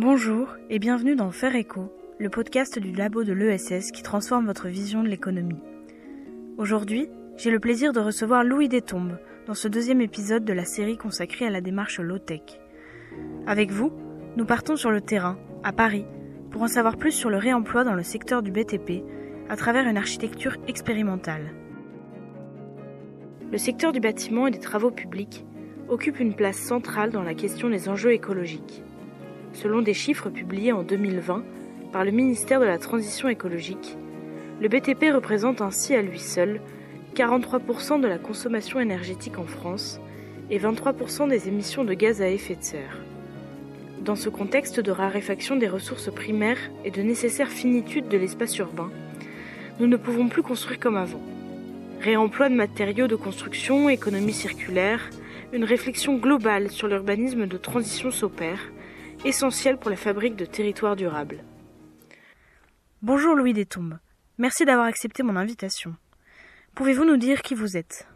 Bonjour et bienvenue dans Faire Écho, le podcast du labo de l'ESS qui transforme votre vision de l'économie. Aujourd'hui, j'ai le plaisir de recevoir Louis Détombe dans ce deuxième épisode de la série consacrée à la démarche low-tech. Avec vous, nous partons sur le terrain, à Paris, pour en savoir plus sur le réemploi dans le secteur du BTP à travers une architecture expérimentale. Le secteur du bâtiment et des travaux publics occupe une place centrale dans la question des enjeux écologiques. Selon des chiffres publiés en 2020 par le ministère de la Transition écologique, le BTP représente ainsi à lui seul 43% de la consommation énergétique en France et 23% des émissions de gaz à effet de serre. Dans ce contexte de raréfaction des ressources primaires et de nécessaire finitude de l'espace urbain, nous ne pouvons plus construire comme avant. Réemploi de matériaux de construction, économie circulaire, une réflexion globale sur l'urbanisme de transition s'opère, essentielle pour la fabrique de territoires durables. Bonjour Louis Détombe. Merci d'avoir accepté mon invitation. Pouvez-vous nous dire qui vous êtes?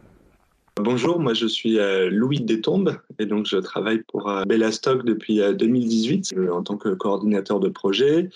Bonjour, moi je suis euh, Louis Détombe et donc je travaille pour euh, Bellastock depuis 2018 euh, en tant que coordinateur de projet.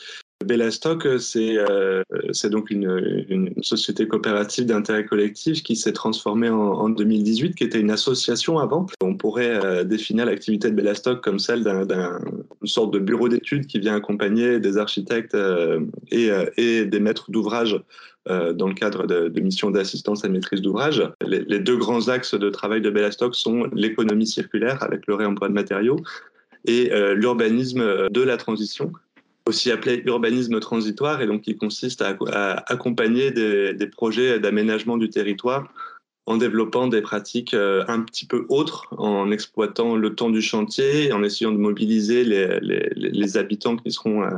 Bellastock, c'est euh, donc une, société coopérative d'intérêt collectif qui s'est transformée en, en, 2018, qui était une association avant. On pourrait euh, définir l'activité de Bellastock comme celle d'une sorte de bureau d'études qui vient accompagner des architectes euh, et, des maîtres d'ouvrage dans le cadre de, de missions d'assistance à maîtrise d'ouvrage. Les, les, deux grands axes de travail de Bellastock sont l'économie circulaire avec le réemploi de matériaux et l'urbanisme de la transition aussi appelé urbanisme transitoire, et donc qui consiste à, accompagner des, projets d'aménagement du territoire en développant des pratiques euh, un petit peu autres, en exploitant le temps du chantier, en essayant de mobiliser les, habitants qui seront euh,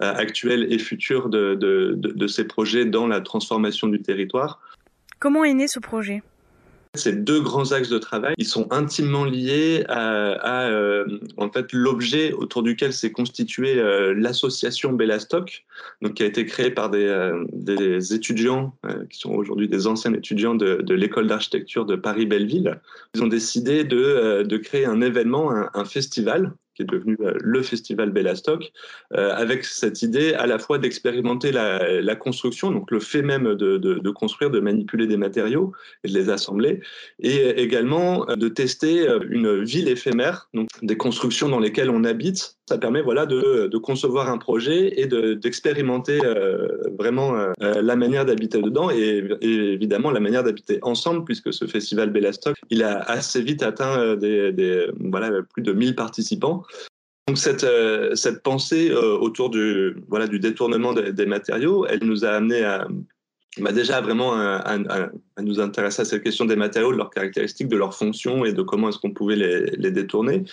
actuels et futurs de ces projets dans la transformation du territoire. Comment est né ce projet? Ces deux grands axes de travail, ils sont intimement liés à, euh, en fait l'objet autour duquel s'est constituée euh, l'association Bellastock, donc qui a été créée par des, euh, des étudiants qui sont aujourd'hui des anciens étudiants de, de l'école d'architecture de Paris-Belleville. Ils ont décidé de, de créer un événement, un festival qui est devenu euh, le festival Bellastock, euh, avec cette idée à la fois d'expérimenter la, la, construction, donc le fait même de, de, de, construire, de manipuler des matériaux et de les assembler, et également euh, de tester une ville éphémère, donc des constructions dans lesquelles on habite. Ça permet voilà, de, concevoir un projet et d'expérimenter euh, vraiment euh, la manière d'habiter dedans et, évidemment la manière d'habiter ensemble, puisque ce festival Bellastock, il a assez vite atteint des, voilà, plus de 1000 participants. Donc cette, euh, cette pensée euh, autour du, voilà, du détournement des, matériaux, elle nous a amené bah déjà vraiment à, nous intéresser à cette question des matériaux, de leurs caractéristiques, de leurs fonctions et de comment est-ce qu'on pouvait les détourner.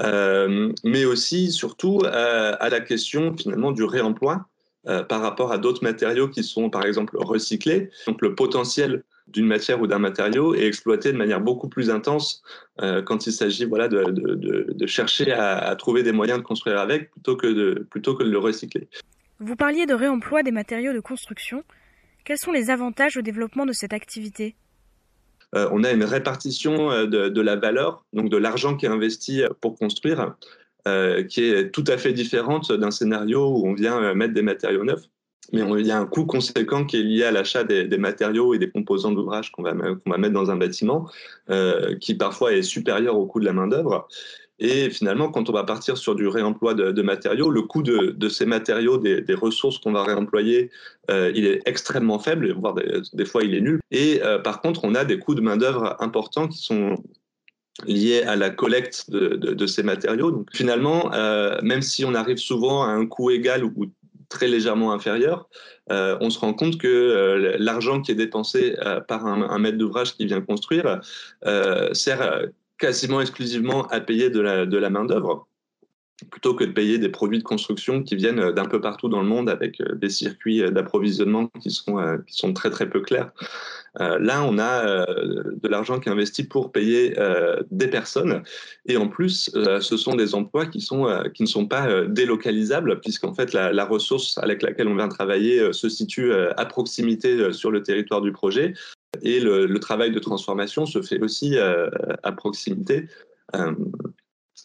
Euh, mais aussi, surtout, à la question finalement du réemploi euh, par rapport à d'autres matériaux qui sont par exemple recyclés. Donc le potentiel d'une matière ou d'un matériau est exploité de manière beaucoup plus intense euh, quand il s'agit voilà, de, chercher à, trouver des moyens de construire avec plutôt que plutôt que de le recycler. Vous parliez de réemploi des matériaux de construction. Quels sont les avantages au développement de cette activité? Euh, on a une répartition euh, de, la valeur, donc de l'argent qui est investi pour construire, euh, qui est tout à fait différente d'un scénario où on vient euh, mettre des matériaux neufs. Mais il y a un coût conséquent qui est lié à l'achat des, matériaux et des composants d'ouvrage qu'on va, mettre dans un bâtiment, euh, qui parfois est supérieur au coût de la main-d'œuvre. Et finalement, quand on va partir sur du réemploi de, matériaux, le coût de, ces matériaux, des, ressources qu'on va réemployer, euh, il est extrêmement faible, voire des, fois il est nul. Et euh, par contre, on a des coûts de main-d'œuvre importants qui sont liés à la collecte de, ces matériaux. Donc finalement, euh, même si on arrive souvent à un coût égal ou très légèrement inférieur, on se rend compte que l'argent qui est dépensé par un, maître d'ouvrage qui vient construire sert quasiment exclusivement à payer de la, main-d'œuvre plutôt que de payer des produits de construction qui viennent d'un peu partout dans le monde avec des circuits d'approvisionnement qui sont, qui sont très très peu clairs. Euh, là, on a euh, de l'argent qui est investi pour payer euh, des personnes. Et en plus, ce sont des emplois qui, sont, qui ne sont pas délocalisables, puisqu'en fait, la, la, ressource avec laquelle on vient travailler se situe à proximité sur le territoire du projet. Et le, travail de transformation se fait aussi à proximité.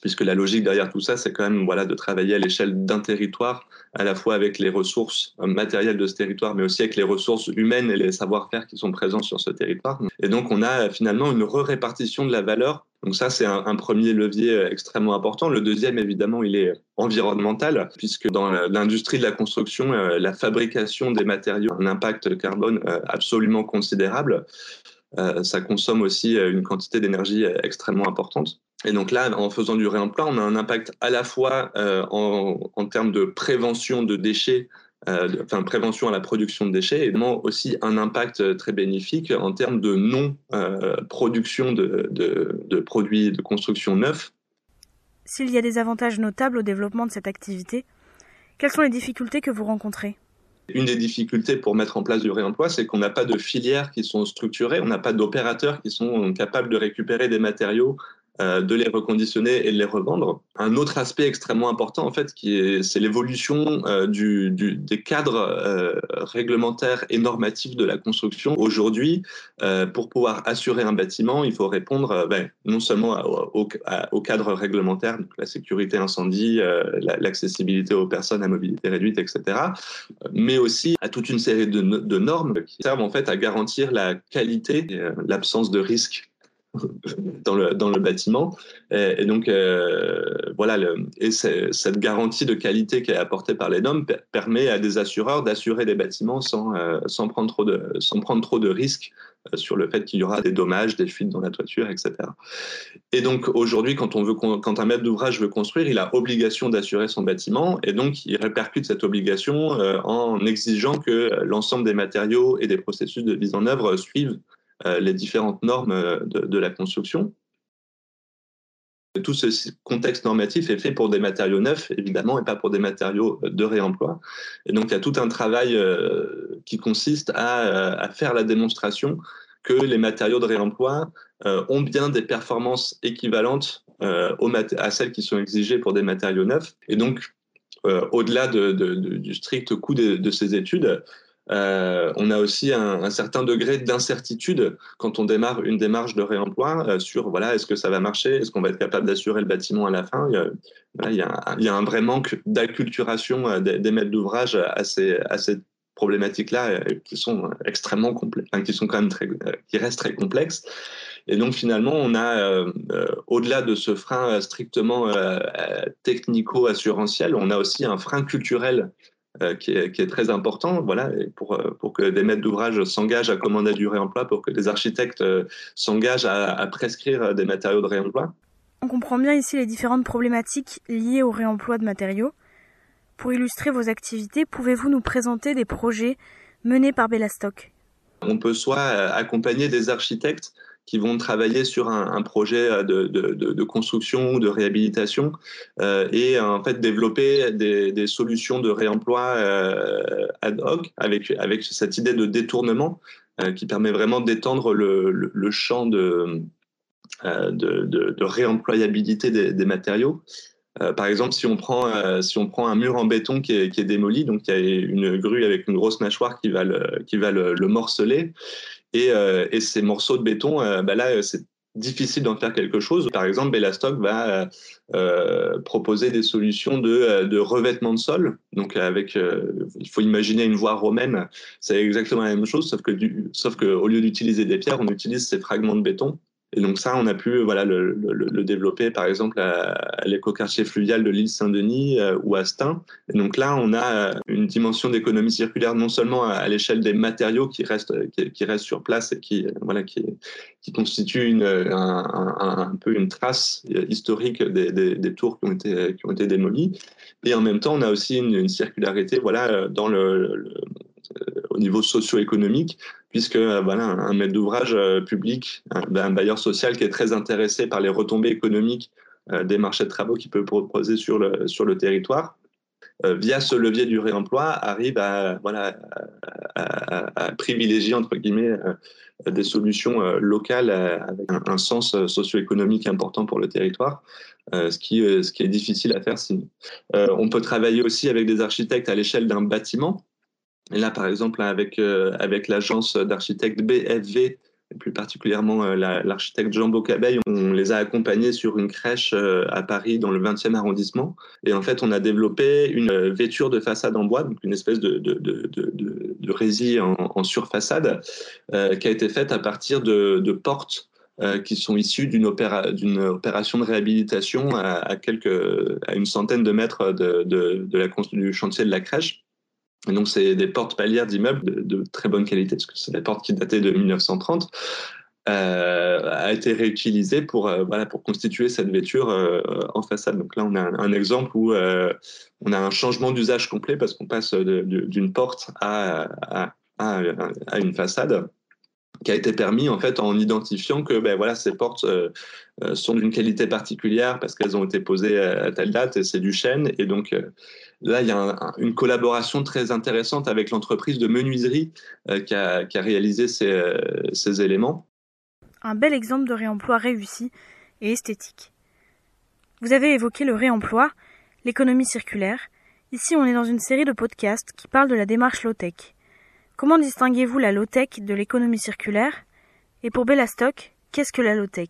Puisque la logique derrière tout ça, c'est quand même voilà, de travailler à l'échelle d'un territoire, à la fois avec les ressources matérielles de ce territoire, mais aussi avec les ressources humaines et les savoir-faire qui sont présents sur ce territoire. Et donc, on a finalement une re-répartition de la valeur. Donc ça, c'est un, premier levier extrêmement important. Le deuxième, évidemment, il est environnemental, puisque dans l'industrie de la construction, euh, la fabrication des matériaux a un impact carbone euh, absolument considérable. Euh, ça consomme aussi une quantité d'énergie extrêmement importante. Et donc là, en faisant du réemploi, on a un impact à la fois euh, en, en, termes de prévention de déchets, euh, enfin prévention à la production de déchets, et aussi un impact très bénéfique en termes de non-production de, de, de produits de construction neufs. S'il y a des avantages notables au développement de cette activité, quelles sont les difficultés que vous rencontrez? Une des difficultés pour mettre en place du réemploi, c'est qu'on n'a pas de filières qui sont structurées, on n'a pas d'opérateurs qui sont capables de récupérer des matériaux euh, de les reconditionner et de les revendre. Un autre aspect extrêmement important, en fait, c'est l'évolution euh, du, des cadres euh, réglementaires et normatifs de la construction. Aujourd'hui, pour pouvoir assurer un bâtiment, il faut répondre ben, non seulement au, au, cadre réglementaire, donc la sécurité incendie, l'accessibilité aux personnes à mobilité réduite, etc., mais aussi à toute une série de, normes qui servent en fait à garantir la qualité, l'absence de risque dans le, dans le bâtiment. Et, donc, euh, voilà, et cette garantie de qualité qui est apportée par les normes permet à des assureurs d'assurer des bâtiments sans, euh, sans, prendre trop de, sans prendre trop de risques euh, sur le fait qu'il y aura des dommages, des fuites dans la toiture, etc. Et donc aujourd'hui, quand, on veut, quand un maître d'ouvrage veut construire, il a obligation d'assurer son bâtiment et donc il répercute cette obligation en exigeant que l'ensemble des matériaux et des processus de mise en œuvre suivent les différentes normes euh, de, la construction. Tout ce contexte normatif est fait pour des matériaux neufs, évidemment, et pas pour des matériaux de réemploi. Et donc, il y a tout un travail euh, qui consiste à, faire la démonstration que les matériaux de réemploi ont bien des performances équivalentes à celles qui sont exigées pour des matériaux neufs. Et donc, au-delà du strict coût de ces études, euh, on a aussi un, certain degré d'incertitude quand on démarre une démarche de réemploi euh, sur voilà est-ce que ça va marcher, est-ce qu'on va être capable d'assurer le bâtiment à la fin? Il y a, un, vrai manque d'acculturation euh, des, maîtres d'ouvrage à, ces, problématiques-là qui sont extrêmement qui sont quand même qui restent très complexes. Et donc finalement, on a, au-delà de ce frein strictement technico-assurantiel, on a aussi un frein culturel euh, qui, est, très important, voilà, pour, euh, pour que des maîtres d'ouvrage s'engagent à commander du réemploi, pour que des architectes euh, s'engagent à, prescrire des matériaux de réemploi. On comprend bien ici les différentes problématiques liées au réemploi de matériaux. Pour illustrer vos activités, pouvez-vous nous présenter des projets menés par Bellastock? On peut soit accompagner des architectes qui vont travailler sur un, projet euh, de, construction ou de réhabilitation euh, et en fait développer des, solutions de réemploi euh, ad hoc avec, avec cette idée de détournement qui permet vraiment d'étendre le, champ de, de, réemployabilité des, matériaux. par exemple, si on, prend, si on prend un mur en béton qui est, qui est, démoli, donc il y a une grue avec une grosse mâchoire qui va le, qui va le, le morceler, euh, et, ces morceaux de béton, euh, bah là, euh, c'est difficile d'en faire quelque chose. Par exemple, Bellastock va proposer des solutions de, revêtement de sol. Donc, avec, il faut imaginer une voie romaine, c'est exactement la même chose, sauf que, sauf que au lieu d'utiliser des pierres, on utilise ces fragments de béton. Et donc ça, on a pu voilà, le, développer par exemple à, l'écoquartier fluvial de l'île Saint-Denis euh, ou à Stein. Et donc là, on a euh, une dimension d'économie circulaire non seulement à, l'échelle des matériaux qui restent, qui, restent sur place et qui, voilà, qui, qui constituent une, un, un, peu une trace historique des, des, tours qui ont, été, qui ont été démolies. Et en même temps, on a aussi une, une circularité voilà, dans le, au niveau socio-économique, puisque euh, voilà, un maître d'ouvrage euh, public, un, bailleur social qui est très intéressé par les retombées économiques euh, des marchés de travaux qu'il peut proposer sur le, sur le territoire, via ce levier du réemploi, arrive à, voilà, à, privilégier, entre guillemets, des solutions locales avec un, sens socio-économique important pour le territoire, ce, qui, ce qui est difficile à faire sinon. on peut travailler aussi avec des architectes à l'échelle d'un bâtiment, et là, par exemple, avec, euh, avec l'agence d'architectes BFV, et plus particulièrement l'architecte Jean Bocabeille. On les a accompagnés sur une crèche à Paris dans le 20e arrondissement. Et en fait, on a développé une vêture de façade en bois, donc une espèce de, de, de, de en, surfaçade, qui a été faite à partir de, portes euh, qui sont issus d'une opéra, opération de réhabilitation à, quelques, à une centaine de mètres de, de, de la, du chantier de la crèche. Donc, c'est des portes palières d'immeubles de, très bonne qualité, parce que c'est des portes qui dataient de 1930, euh, a été réutilisée pour, euh, pour constituer cette vêture euh, en façade. Donc là, on a un, exemple où on a un changement d'usage complet parce qu'on passe d'une porte à, à, une façade qui a été permis en fait en identifiant que ben voilà ces portes euh, euh, sont d'une qualité particulière parce qu'elles ont été posées à, telle date et c'est du chêne et donc euh, là il y a une collaboration très intéressante avec l'entreprise de menuiserie qui a, réalisé ces, ces éléments. Un bel exemple de réemploi réussi et esthétique. Vous avez évoqué le réemploi, l'économie circulaire. Ici, on est dans une série de podcasts qui parlent de la démarche low-tech. Comment distinguez-vous la low-tech de l'économie circulaire? Et pour Bellastock, qu'est-ce que la low-tech?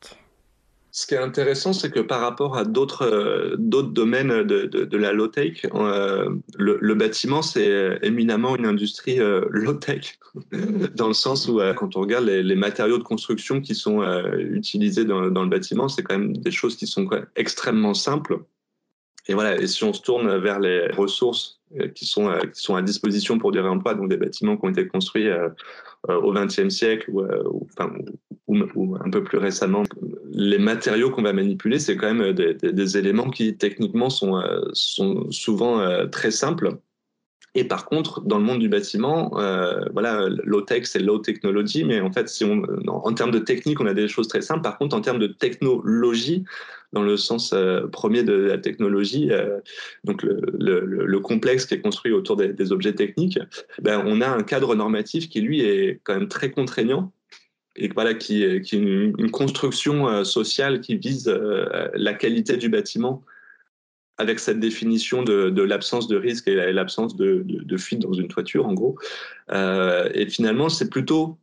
Ce qui est intéressant, c'est que par rapport à d'autres euh, domaines de, la low-tech, euh, le, bâtiment, c'est éminemment une industrie euh, low-tech, dans le sens où quand on regarde les, matériaux de construction qui sont utilisés dans, le bâtiment, c'est quand même des choses qui sont extrêmement simples. Et voilà, et si on se tourne vers les ressources euh, qui sont, euh, qui sont à disposition pour du réemploi, donc des bâtiments qui ont été construits euh, au XXe siècle ou, enfin, ou, un peu plus récemment, les matériaux qu'on va manipuler, c'est quand même des, des, éléments qui techniquement sont, sont souvent très simples. Et par contre, dans le monde du bâtiment, euh, voilà, low tech, c'est low technology, mais en fait, si on, en termes de technique, on a des choses très simples. Par contre, en termes de technologie, dans le sens euh, premier de la technologie, euh, donc le, le, le, complexe qui est construit autour des, objets techniques, ben, on a un cadre normatif qui, lui, est quand même très contraignant et voilà, qui, est une, construction sociale qui vise la qualité du bâtiment avec cette définition de, l'absence de risque et l'absence de, fuite dans une toiture, en gros. Euh, et finalement, c'est plutôt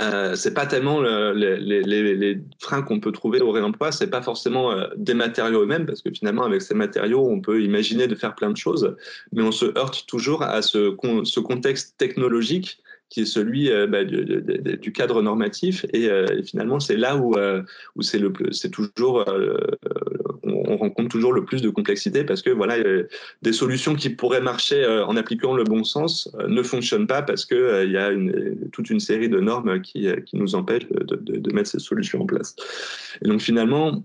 euh, c'est pas tellement le, les, freins qu'on peut trouver au réemploi, c'est pas forcément euh, des matériaux eux-mêmes, parce que finalement, avec ces matériaux, on peut imaginer de faire plein de choses, mais on se heurte toujours à ce, contexte technologique qui est celui bah, du, cadre normatif. Et, finalement, c'est là où, euh, où le c'est toujours, on, rencontre toujours le plus de complexité parce que voilà, des solutions qui pourraient marcher en appliquant le bon sens ne fonctionnent pas parce que il y a toute une série de normes qui, qui nous empêchent de, de, mettre ces solutions en place. Et donc finalement,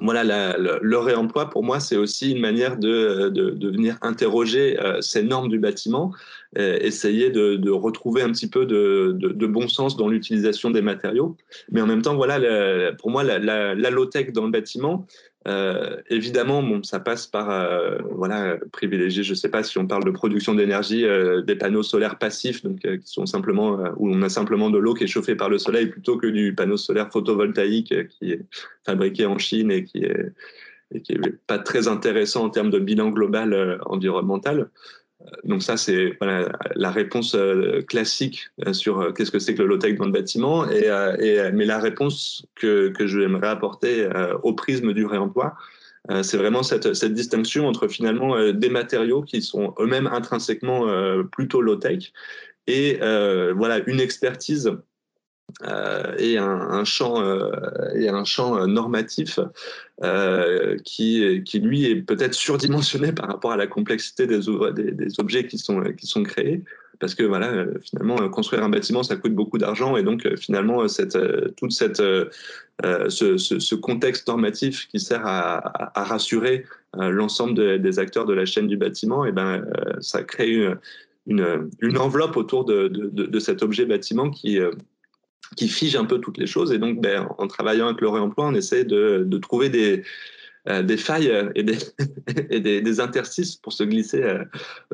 voilà, le, réemploi, pour moi, c'est aussi une manière de, de, venir interroger euh, ces normes du bâtiment, euh, essayer de, retrouver un petit peu de, de bon sens dans l'utilisation des matériaux. Mais en même temps, voilà, pour moi, la, la low-tech dans le bâtiment, euh, évidemment, bon, ça passe par euh, voilà privilégier. Je ne sais pas si on parle de production d'énergie, euh, des panneaux solaires passifs, donc qui sont simplement où on a simplement de l'eau qui est chauffée par le soleil plutôt que du panneau solaire photovoltaïque qui est fabriqué en Chine et qui et qui est pas très intéressant en termes de bilan global environnemental. Donc ça, c'est la réponse euh, classique euh, sur euh, qu'est-ce que c'est que le low-tech dans le bâtiment. Et, mais la réponse que, que j'aimerais apporter au prisme du réemploi, c'est vraiment cette, cette, distinction entre finalement des matériaux qui sont eux-mêmes intrinsèquement plutôt low-tech et voilà une expertise euh, et un, champ euh, et un champ euh, normatif euh, qui, qui lui est peut-être surdimensionné par rapport à la complexité des, objets qui sont qui sont créés. Parce que voilà finalement construire un bâtiment ça coûte beaucoup d'argent. Et donc finalement cette toute cette ce, contexte normatif qui sert à, à, rassurer l'ensemble de, des acteurs de la chaîne du bâtiment et ben ça crée une, une, enveloppe autour de, de, cet objet bâtiment qui qui fige un peu toutes les choses. Et donc, ben, en travaillant avec le réemploi, on essaie de, de trouver des, euh, des failles et, des, et des, interstices pour se glisser euh,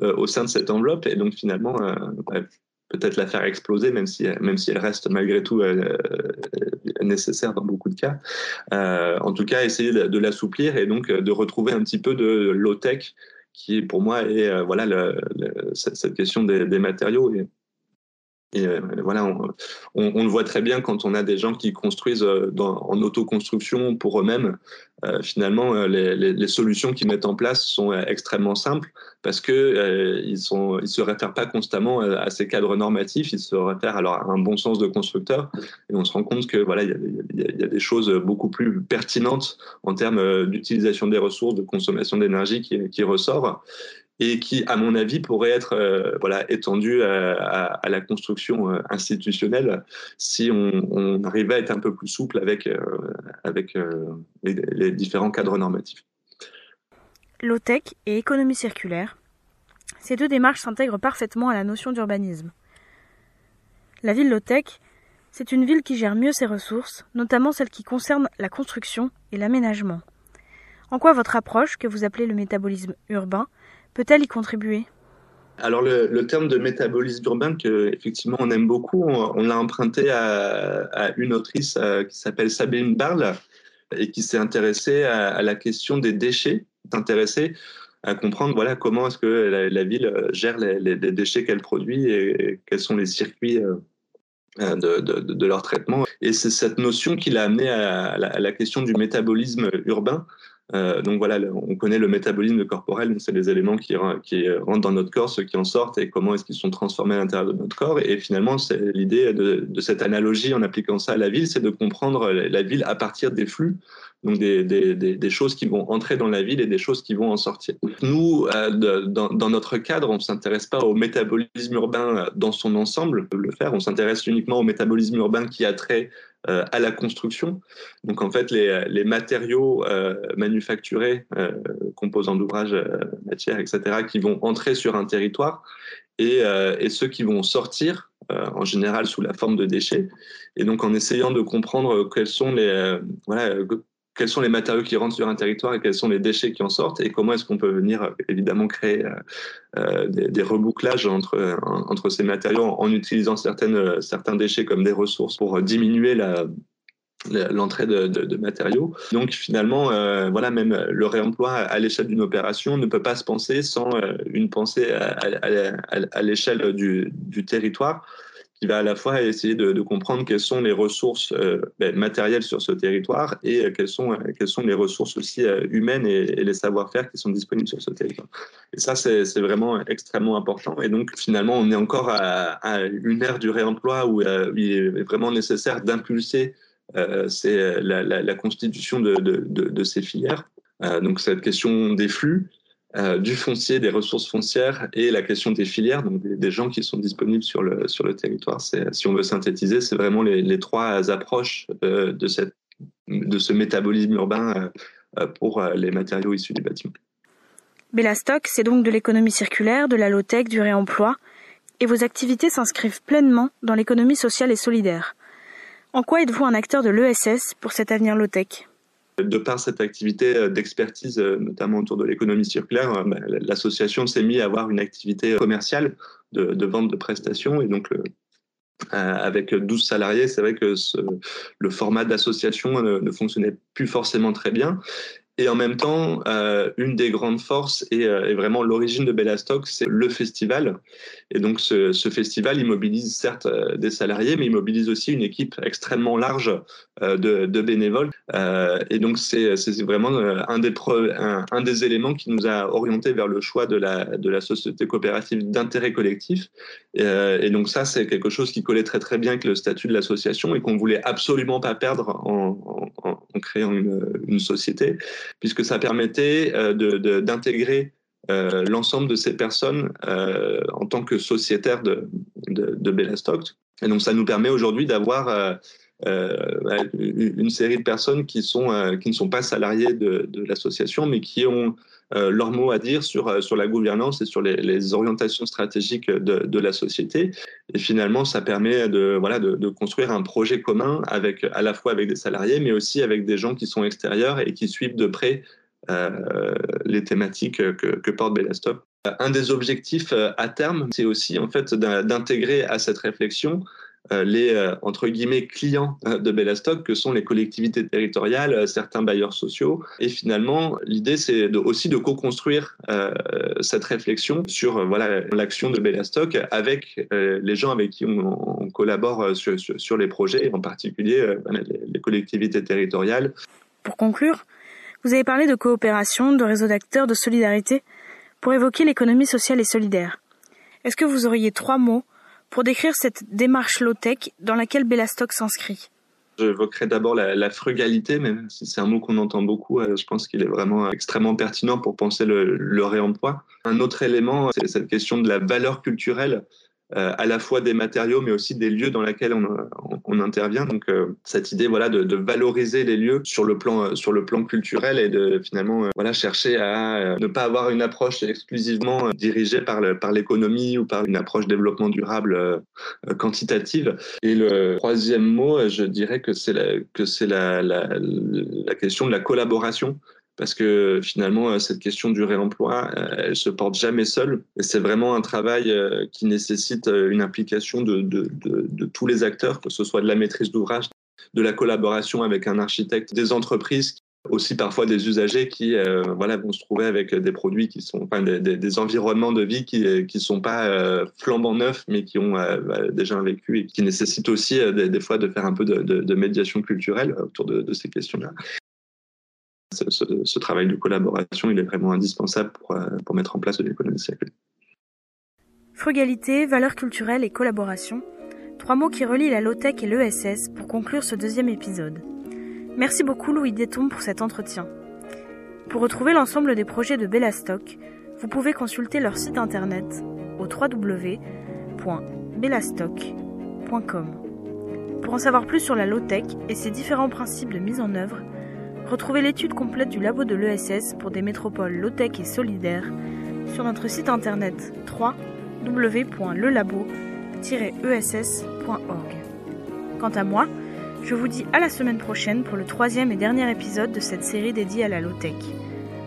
euh, au sein de cette enveloppe. Et donc, finalement, peut-être la faire exploser, même si, même si elle reste malgré tout nécessaire dans beaucoup de cas. en tout cas, essayer de, l'assouplir et donc de retrouver un petit peu de low-tech qui, pour moi, est voilà, cette question des, matériaux. Et euh, voilà, on, le voit très bien quand on a des gens qui construisent euh, en autoconstruction pour eux-mêmes. Euh, finalement, les, solutions qu'ils mettent en place sont extrêmement simples parce que ils se réfèrent pas constamment à, ces cadres normatifs. Ils se réfèrent alors à un bon sens de constructeur. Et on se rend compte que voilà, il y a, des choses beaucoup plus pertinentes en termes d'utilisation des ressources, de consommation d'énergie qui, qui et qui, à mon avis, pourrait être euh, voilà, étendu à, la construction euh, institutionnelle si on, arrivait à être un peu plus souple avec, euh, avec les, différents cadres normatifs. Low-tech et économie circulaire, ces deux démarches s'intègrent parfaitement à la notion d'urbanisme. La ville low-tech, c'est une ville qui gère mieux ses ressources, notamment celles qui concernent la construction et l'aménagement. En quoi votre approche, que vous appelez le métabolisme urbain, peut-elle y contribuer? Alors le, terme de métabolisme urbain que effectivement on aime beaucoup, on, l'a emprunté à, une autrice euh, qui s'appelle Sabine Barle et qui s'est intéressée à, la question des déchets, intéressée à comprendre voilà comment est-ce que la, ville gère les, déchets qu'elle produit et, quels sont les circuits euh, de, leur traitement. Et c'est cette notion qui l'a amené à la, question du métabolisme urbain, euh, donc voilà, on connaît le métabolisme corporel, c'est les éléments qui, rentrent dans notre corps, ceux qui en sortent et comment est-ce qu'ils sont transformés à l'intérieur de notre corps. Et finalement, c'est l'idée de, cette analogie en appliquant ça à la ville, c'est de comprendre la ville à partir des flux donc des, choses qui vont entrer dans la ville et des choses qui vont en sortir. Nous, euh, dans, notre cadre, on ne s'intéresse pas au métabolisme urbain dans son ensemble, le faire, on s'intéresse uniquement au métabolisme urbain qui a trait euh, à la construction. Donc en fait, les, matériaux euh, manufacturés, composants d'ouvrages, matières, etc., qui vont entrer sur un territoire et, et ceux qui vont sortir en général sous la forme de déchets. Et donc, en essayant de comprendre quels sont les, voilà, quels sont les matériaux qui rentrent sur un territoire et quels sont les déchets qui en sortent et comment est-ce qu'on peut venir évidemment créer euh, euh, des, rebouclages entre, entre ces matériaux en, utilisant certaines, certains déchets comme des ressources pour diminuer la, l'entrée de, matériaux. Donc finalement, euh, voilà, même le réemploi à l'échelle d'une opération ne peut pas se penser sans une pensée à, l'échelle du, territoire qui va à la fois essayer de, comprendre quelles sont les ressources euh, ben, matérielles sur ce territoire et euh, quelles, sont, euh, quelles sont les ressources aussi humaines et, les savoir-faire qui sont disponibles sur ce territoire. Et ça, c'est vraiment extrêmement important. Et donc, finalement, on est encore à, une ère du réemploi où il est vraiment nécessaire d'impulser c'est la, constitution de, ces filières. donc, cette question des flux, euh, du foncier, des ressources foncières et la question des filières, donc des, gens qui sont disponibles sur le, sur le territoire. Si on veut synthétiser, c'est vraiment les, trois approches euh, de, cette, de ce métabolisme urbain euh, pour les matériaux issus du bâtiment. Bellastock, c'est donc de l'économie circulaire, de la low-tech, du réemploi, et vos activités s'inscrivent pleinement dans l'économie sociale et solidaire. En quoi êtes-vous un acteur de l'ESS pour cet avenir low-tech? De par cette activité euh, d'expertise, euh, notamment autour de l'économie circulaire, euh, bah, l'association s'est mise à avoir une activité commerciale de, vente de prestations. Et donc, avec 12 salariés, c'est vrai que le format d'association ne, fonctionnait plus forcément très bien. Et en même temps, euh, une des grandes forces et, euh, vraiment l'origine de Bellastock, c'est le festival. Et donc, ce, festival, il mobilise certes euh, des salariés, mais il mobilise aussi une équipe extrêmement large de, bénévoles. et donc, c'est vraiment un des, éléments qui nous a orientés vers le choix de la, société coopérative d'intérêt collectif. Et, donc, ça, c'est quelque chose qui collait très, très bien avec le statut de l'association et qu'on voulait absolument pas perdre en, créant une société puisque ça permettait euh, d'intégrer euh, l'ensemble de ces personnes euh, en tant que sociétaires de, de. Et donc, ça nous permet aujourd'hui d'avoir une série de personnes qui, sont, qui ne sont pas salariées de l'association, mais qui ont leur mot à dire sur, sur la gouvernance et sur les, orientations stratégiques de, la société. Et finalement, ça permet de, voilà, de, construire un projet commun avec, à la fois avec des salariés, mais aussi avec des gens qui sont extérieurs et qui suivent de près euh, les thématiques que, porte Bellastop. Un des objectifs euh, à terme, c'est aussi en fait d'intégrer à cette réflexion euh, les euh, entre guillemets clients euh, de Bellastock que sont les collectivités territoriales, certains bailleurs sociaux. Et finalement, l'idée c'est aussi de co-construire cette réflexion sur voilà l'action de Bellastock avec les gens avec qui on, collabore sur, sur, les projets, en particulier les, les collectivités territoriales. Pour conclure, vous avez parlé de coopération, de réseau d'acteurs, de solidarité, pour évoquer l'économie sociale et solidaire. Est-ce que vous auriez trois mots pour décrire cette démarche low-tech dans laquelle Bellastock s'inscrit J'évoquerai d'abord la, frugalité, même si c'est un mot qu'on entend beaucoup, euh, je pense qu'il est vraiment extrêmement pertinent pour penser le, le réemploi. Un autre élément, c'est cette question de la valeur culturelle euh, à la fois des matériaux, mais aussi des lieux dans lesquels on, on, intervient. Donc euh, cette idée, voilà, de, de, valoriser les lieux sur le plan euh, sur le plan culturel et de finalement voilà chercher à ne pas avoir une approche exclusivement dirigée par le, par l'économie ou par une approche développement durable quantitative. Et le troisième mot, je dirais que c'est la, que c'est la, la, la question de la collaboration parce que finalement, euh, cette question du réemploi, euh, elle se porte jamais seule. C'est vraiment un travail euh, qui nécessite une implication de, tous les acteurs, que ce soit de la maîtrise d'ouvrage, de la collaboration avec un architecte, des entreprises aussi parfois des usagers qui voilà vont se trouver avec des produits qui sont enfin, des, environnements de vie qui qui sont pas euh, flambant neufs mais qui ont bah, déjà un vécu et qui nécessitent aussi des, fois de faire un peu de médiation culturelle autour de, ces questions-là ce, travail de collaboration, est vraiment indispensable pour, euh, pour mettre en place de l'économie circulaire. Frugalité, valeur culturelle et collaboration, trois mots qui relient la low-tech et l'ESS pour conclure ce deuxième épisode. Merci beaucoup Louis Détombe pour cet entretien. Pour retrouver l'ensemble des projets de Bellastock, vous pouvez consulter leur site internet au www.bellastock.com. Pour en savoir plus sur la low-tech et ses différents principes de mise en œuvre, Retrouvez l'étude complète du labo de l'ESS pour des métropoles low-tech et solidaires sur notre site internet www.lelabo-ess.org. Quant à moi, je vous dis à la semaine prochaine pour le troisième et dernier épisode de cette série dédiée à la low-tech.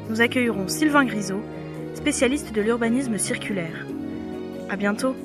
Nous accueillerons Sylvain Grisot, spécialiste de l'urbanisme circulaire. À bientôt!